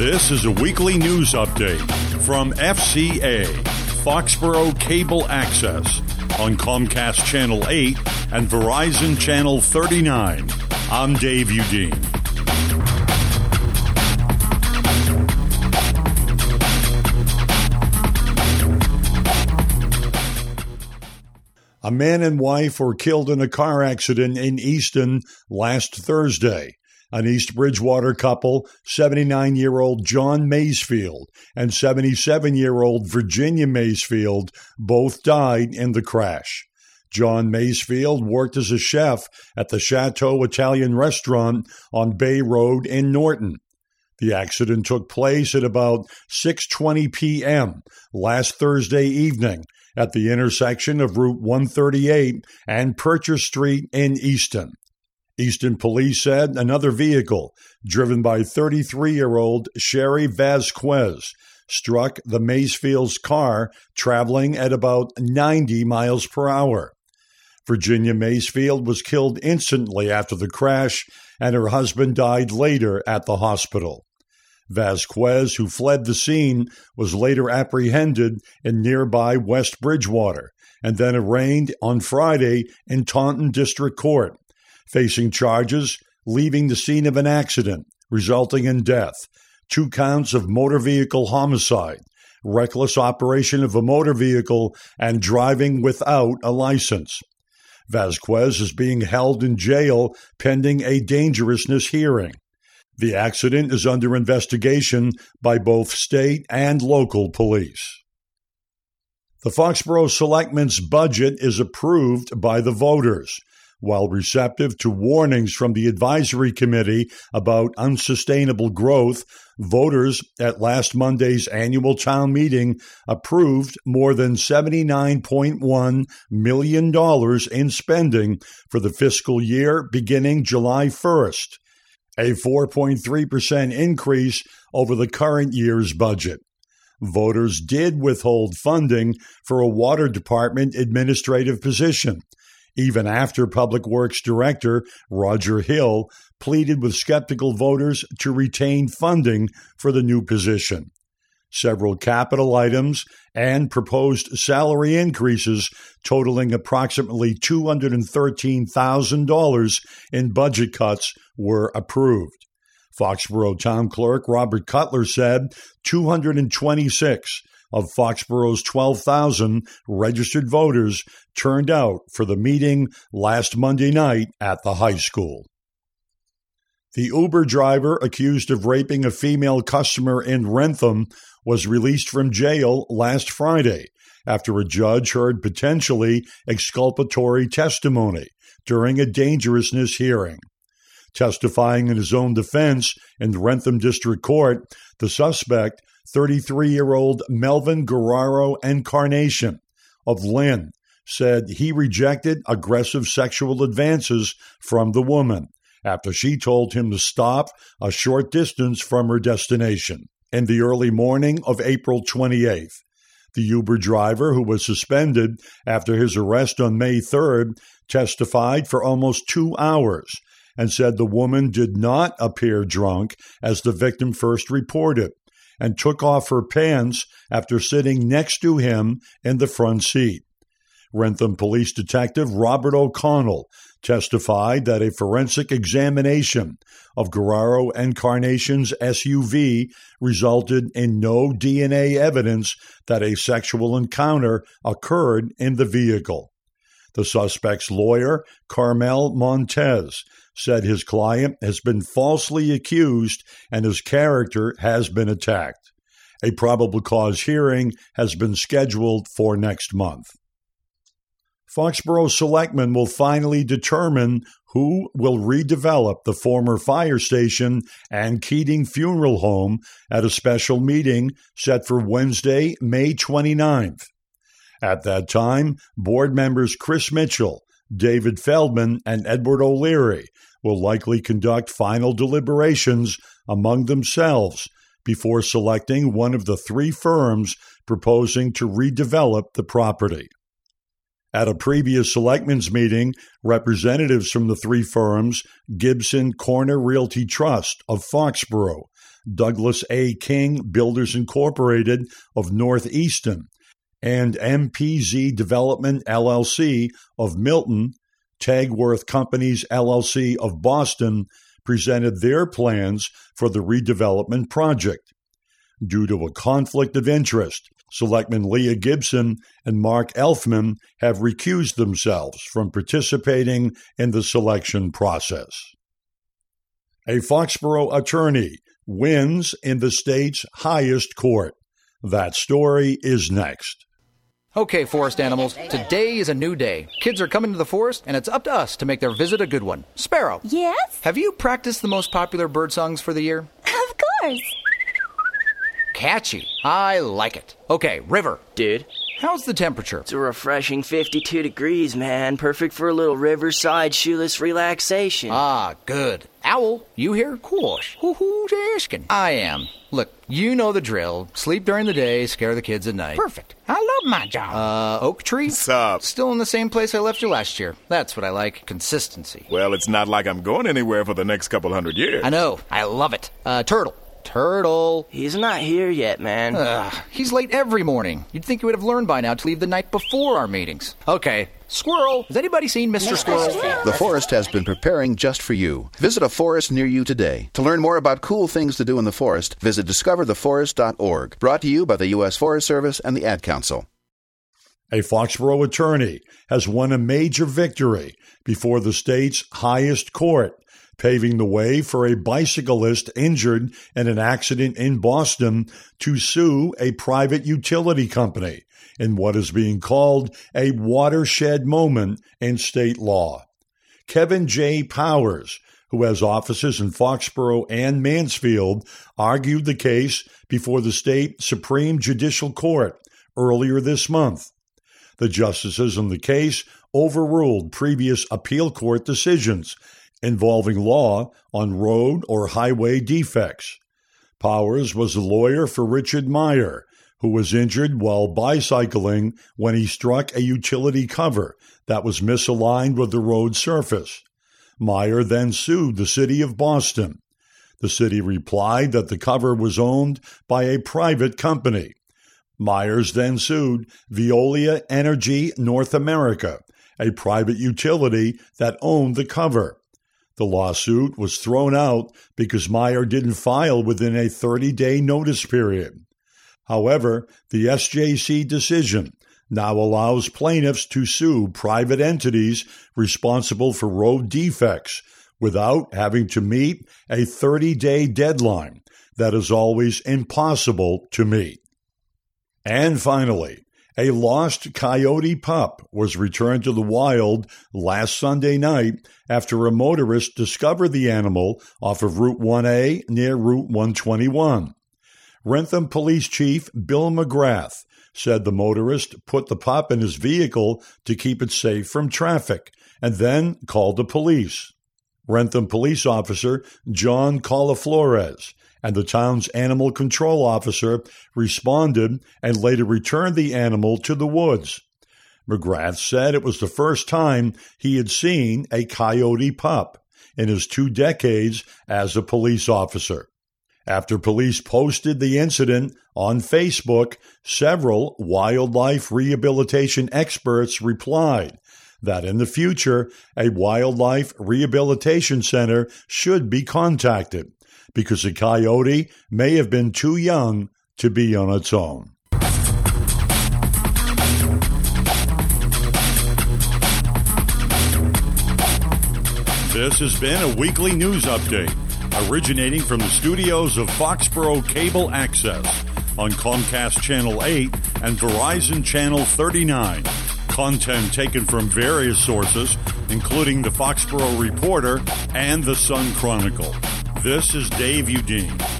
This is a weekly news update from FCA, Foxborough Cable Access, on Comcast Channel 8 and Verizon Channel 39. I'm Dave Udine. A man and wife were killed in a car accident in Easton last Thursday. An East Bridgewater couple, 79 year old John Maysfield and 77 year old Virginia Maysfield, both died in the crash. John Maysfield worked as a chef at the Chateau Italian restaurant on Bay Road in Norton. The accident took place at about 6:20 p.m. last Thursday evening at the intersection of Route 138 and Purchase Street in Easton. Easton police said another vehicle, driven by 33 year old Sherry Vasquez, struck the Maysfield's car traveling at about 90 miles per hour. Virginia Maysfield was killed instantly after the crash, and her husband died later at the hospital. Vasquez, who fled the scene, was later apprehended in nearby West Bridgewater and then arraigned on Friday in Taunton District Court, facing charges leaving the scene of an accident resulting in death, two counts of motor vehicle homicide, reckless operation of a motor vehicle, and driving without a license. Vasquez is being held in jail pending a dangerousness hearing. The accident is under investigation by both state and local police. The Foxborough Selectmen's budget is approved by the voters. While receptive to warnings from the advisory committee about unsustainable growth, voters at last Monday's annual town meeting approved more than $79.1 million in spending for the fiscal year beginning July 1st a 4.3% increase over the current year's budget. Voters did withhold funding for a water department administrative position, even after Public Works Director Roger Hill pleaded with skeptical voters to retain funding for the new position several capital items, and proposed salary increases totaling approximately $213,000 in budget cuts were approved. Foxborough Town Clerk Robert Cutler said 226 of Foxborough's 12,000 registered voters turned out for the meeting last Monday night at the high school. The Uber driver accused of raping a female customer in Wrentham was released from jail last Friday after a judge heard potentially exculpatory testimony during a dangerousness hearing. Testifying in his own defense in the Wrentham District Court, the suspect, 33 year old Melvin Guerrero Encarnacion of Lynn, said he rejected aggressive sexual advances from the woman after she told him to stop a short distance from her destination in the early morning of April 28th. The Uber driver, who was suspended after his arrest on May 3rd, testified for almost two hours and said the woman did not appear drunk as the victim first reported and took off her pants after sitting next to him in the front seat. Wrentham Police Detective Robert O'Connell testified that a forensic examination of Guerrero Encarnacion's SUV resulted in no DNA evidence that a sexual encounter occurred in the vehicle. The suspect's lawyer, Carmel Montez, said his client has been falsely accused and his character has been attacked. A probable cause hearing has been scheduled for next month. Foxborough selectmen will finally determine who will redevelop the former fire station and Keating Funeral Home at a special meeting set for Wednesday, May 29th. At that time, board members Chris Mitchell, David Feldman, and Edward O'Leary will likely conduct final deliberations among themselves before selecting one of the three firms proposing to redevelop the property. At a previous selectmen's meeting, representatives from the three firms, Gibson Corner Realty Trust of Foxborough, Douglas A. King Builders Incorporated of Northeastern, and MPZ Development LLC of Milton, Tagworth Companies LLC of Boston presented their plans for the redevelopment project. Due to a conflict of interest, Selectmen Leah Gibson and Mark Elfman have recused themselves from participating in the selection process. A Foxborough attorney wins in the state's highest court. That story is next. Okay, forest animals, today is a new day. Kids are coming to the forest, and it's up to us to make their visit a good one. Sparrow. Yes? Have you practiced the most popular bird songs for the year? Of course. Catchy. I like it. Okay, River. Dude, How's the temperature? it's a refreshing 52 degrees, man. Perfect for a little riverside shoeless relaxation. Ah, good. Owl, you here? Course. Who who's asking? I am. Look, you know the drill. Sleep during the day, scare the kids at night. Perfect. I love my job. Uh, oak tree? What's up? Still in the same place I left you last year. That's what I like. Consistency. Well, it's not like I'm going anywhere for the next couple hundred years. I know. I love it. Uh, turtle. Turtle. He's not here yet, man. Ugh, he's late every morning. You'd think he would have learned by now to leave the night before our meetings. Okay. Squirrel. Has anybody seen Mr. Squirrel? The forest has been preparing just for you. Visit a forest near you today. To learn more about cool things to do in the forest, visit discovertheforest.org. Brought to you by the U.S. Forest Service and the Ad Council. A Foxborough attorney has won a major victory before the state's highest court, paving the way for a bicyclist injured in an accident in Boston to sue a private utility company in what is being called a watershed moment in state law. Kevin J. Powers, who has offices in Foxborough and Mansfield, argued the case before the state Supreme Judicial Court earlier this month. The justices in the case overruled previous appeal court decisions involving law on road or highway defects. Powers was a lawyer for Richard Meyer, who was injured while bicycling when he struck a utility cover that was misaligned with the road surface. Meyer then sued the city of Boston. The city replied that the cover was owned by a private company. Myers then sued Veolia Energy North America, a private utility that owned the cover. The lawsuit was thrown out because Meyer didn't file within a 30 day notice period. However, the SJC decision now allows plaintiffs to sue private entities responsible for road defects without having to meet a 30 day deadline that is always impossible to meet. And finally, a lost coyote pup was returned to the wild last Sunday night after a motorist discovered the animal off of Route 1A near Route 121. Wrentham Police Chief Bill McGrath said the motorist put the pup in his vehicle to keep it safe from traffic and then called the police. Wrentham police officer John Colaflores and the town's animal control officer responded and later returned the animal to the woods. McGrath said it was the first time he had seen a coyote pup in his two decades as a police officer. After police posted the incident on Facebook, several wildlife rehabilitation experts replied that in the future, a wildlife rehabilitation center should be contacted because the coyote may have been too young to be on its own. This has been a weekly news update originating from the studios of Foxborough Cable Access on Comcast Channel 8 and Verizon Channel 39. Content taken from various sources, including the Foxborough Reporter and the Sun Chronicle. This is Dave Udine.